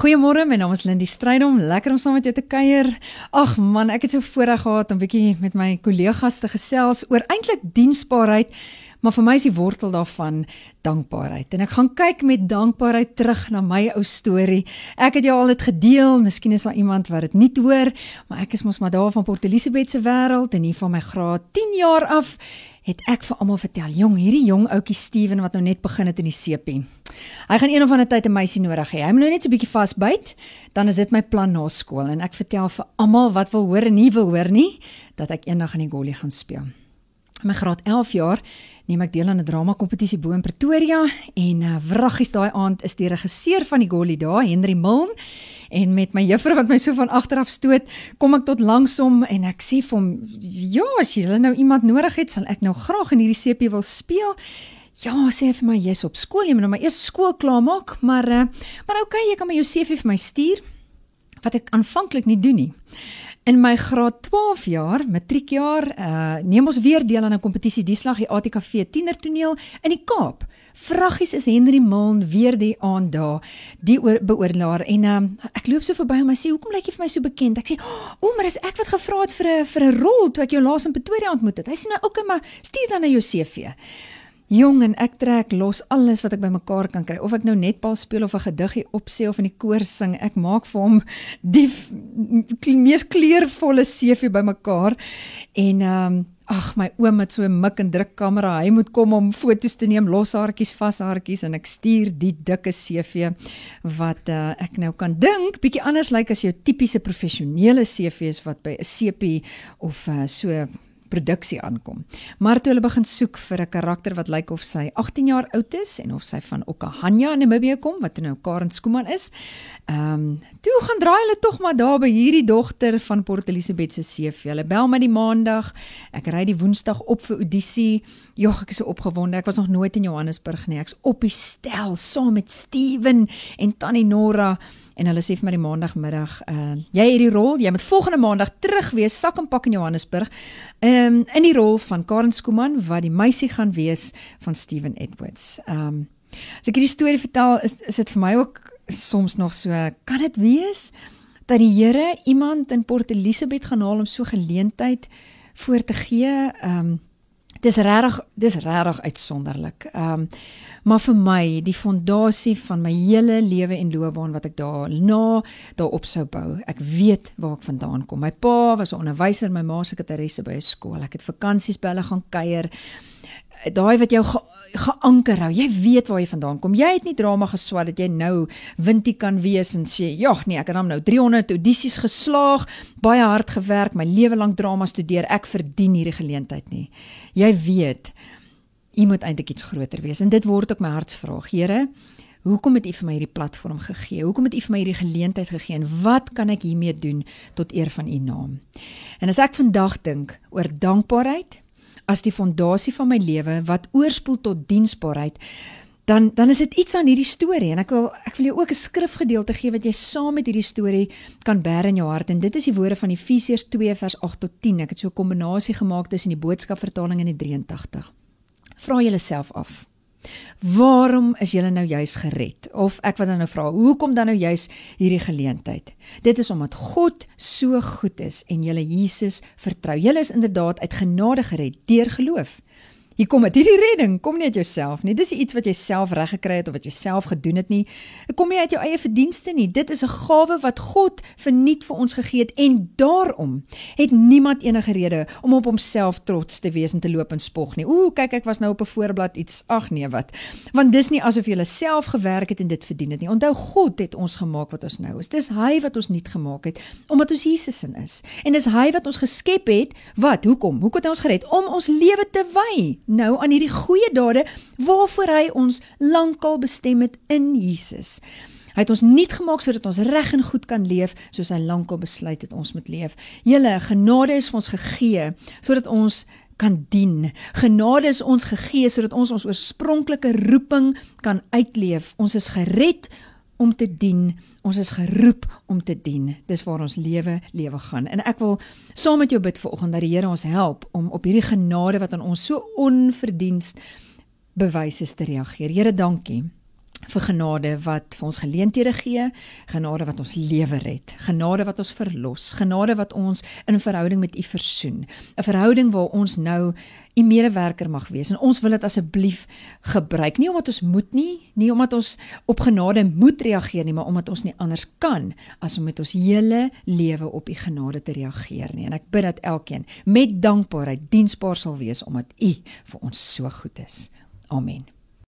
Goeiemôre, my naam is Lindie Strydom. Lekker om saam met jou te kuier. Ag man, ek het so voorreg gehad om 'n bietjie met my kollegas te gesels oor eintlik diensbaarheid, maar vir my is die wortel daarvan dankbaarheid. En ek gaan kyk met dankbaarheid terug na my ou storie. Ek het jou al dit gedeel, miskien is daar iemand wat dit nie hoor, maar ek is mos maar daar van Port Elizabeth se wêreld en hier van my graad 10 jaar af het ek vir almal vertel, jong, hierdie jong ouetjie Steven wat nou net begin het in die CP. Hy gaan een of ander tyd 'n meisie nodig hê. Hy moet nou net so 'n bietjie vasbyt, dan is dit my plan na skool en ek vertel vir almal wat wil hoor en nie wil hoor nie, dat ek eendag in die Golly gaan speel. In my graad 11 jaar neem ek deel aan 'n drama kompetisie bo in Pretoria en uh, wraggies daai aand is die regisseur van die Golly daar, Henry Milne en met my juffrou wat my so van agter af stoot, kom ek tot langsom en ek sê vir hom, "Ja, as jy nou iemand nodig het, sal ek nou graag in hierdie CP wil speel." Ja, sê vir my jy's op skool, jy moet nou maar eers skool klaar maak, maar uh, maar okay, jy kan my jou CV vir my stuur wat ek aanvanklik nie doen nie. In my graad 12 jaar, matriekjaar, uh neem ons weer deel aan 'n kompetisie die slag die ATKV tienertoneel in die Kaap. Vraggies is Henry Milne weer die aand daar, die beoordelaar en um, ek loop so verby hom en sê hoekom lyk jy vir my so bekend? Ek sê, "O, oh, maar is ek wat gevra het vir 'n vir 'n rol toe ek jou laas in Pretoria ontmoet het." Hy sê nou, "Oké, okay, maar stuur dan na jou CV." Jong en ek trek los alles wat ek bymekaar kan kry. Of ek nou netbal speel of 'n gediggie opsê of in die koor sing ek maak vir hom die mees kleurvolle CV bymekaar. En ehm um, ag my oom het so 'n mik en druk kamera. Hy moet kom om foto's te neem los haartjies vas haartjies en ek stuur die dikke CV wat uh, ek nou kan dink bietjie anders lyk like as jou tipiese professionele CV's wat by 'n CP of uh, so produksie aankom. Maar toe hulle begin soek vir 'n karakter wat lyk of sy 18 jaar oud is en of sy van Okahanya in Namibië kom wat nou Karen Skooman is. Ehm, um, toe gaan draai hulle tog maar daar by hierdie dogter van Port Elizabeth se CV. Hulle bel my die maandag. Ek ry die woensdag op vir audisie. Jogg, ek is so opgewonde. Ek was nog nooit in Johannesburg nie. Ek's op die stel saam met Steven en Tannie Nora en hulle sê vir my die maandagmiddag, uh jy het die rol, jy moet volgende maandag terug wees sak en pak in Johannesburg. Um, in die rol van Karen Skooman wat die meisie gaan wees van Steven Edwards. Ehm um, as ek hierdie storie vertel, is is dit vir my ook soms nog so kan dit wees dat die Here iemand in Port Elizabeth gaan haal om so geleentheid voor te gee. Ehm um, dis regtig dis regtig uitsonderlik. Ehm um, maar vir my die fondasie van my hele lewe en loopbaan wat ek daar na daarop sou bou. Ek weet waar ek vandaan kom. My pa was 'n onderwyser, my ma sekretaresse by 'n skool. Ek het vakansies by hulle gaan kuier. Daai wat jou ge geanker hou. Jy weet waar jy vandaan kom. Jy het nie drama geswat dat jy nou wintie kan wees en sê, "Ja, nee, ek het hom nou 300 audisies geslaag, baie hard gewerk, my lewe lank drama studeer. Ek verdien hierdie geleentheid nie." Jy weet, U moet eintlik iets groter wees en dit word ook my hartsvraag. Here, hoekom het U vir my hierdie platform gegee? Hoekom het U vir my hierdie geleentheid gegee en wat kan ek hiermee doen tot eer van U naam? En as ek vandag dink oor dankbaarheid as die fondasie van my lewe wat oorspoel tot diensbaarheid, dan dan is dit iets aan hierdie storie en ek wil ek wil jou ook 'n skrifgedeelte gee wat jy saam met hierdie storie kan bære in jou hart en dit is die woorde van Efesiërs 2 vers 8 tot 10. Ek het so 'n kombinasie gemaak tussen die boodskapvertaling en die 83 vra julleself af. Waarom is julle nou juis gered? Of ek wat dan nou vra, hoekom dan nou juis hierdie geleentheid? Dit is omdat God so goed is en julle Jesus vertrou. Julle is inderdaad uit genade gered deur geloof. Hier kom dit, hierdie redding kom nie uit jouself nie. Dis iets wat jy self reg gekry het of wat jy self gedoen het nie. Dit kom nie uit jou eie verdienste nie. Dit is 'n gawe wat God verniet vir ons gegee het en daarom het niemand enige rede om op homself trots te wees en te loop en spog nie. Ooh, kyk ek was nou op 'n voorblad iets. Ag nee, wat? Want dis nie asof jy self gewerk het en dit verdien het nie. Onthou God het ons gemaak wat ons nou is. Dis hy wat ons nuut gemaak het omdat ons Jesus in is. En dis hy wat ons geskep het. Wat? Hoekom? Hoekom het hy ons gered? Om ons lewe te wy nou aan hierdie goeie dade waarvoor hy ons lankal bestem het in Jesus. Hy het ons nuut gemaak sodat ons reg en goed kan leef soos hy lankal besluit het ons moet leef. Julle genade is vir ons gegee sodat ons kan dien. Genade is ons gegee sodat ons ons oorspronklike roeping kan uitleef. Ons is gered om te dien. Ons is geroep om te dien. Dis waar ons lewe lewe gaan. En ek wil saam met jou bid vanoggend dat die Here ons help om op hierdie genade wat aan ons so onverdienst bewys is te reageer. Here, dankie vir genade wat vir ons geleenthede gee, genade wat ons lewe red, genade wat ons verlos, genade wat ons in verhouding met U versoen. 'n Verhouding waar ons nou U medewerker mag wees en ons wil dit asseblief gebruik. Nie omdat ons moet nie, nie omdat ons op genade moet reageer nie, maar omdat ons nie anders kan as om met ons hele lewe op U genade te reageer nie. En ek bid dat elkeen met dankbaarheid diensbaar sal wees omdat U vir ons so goed is. Amen.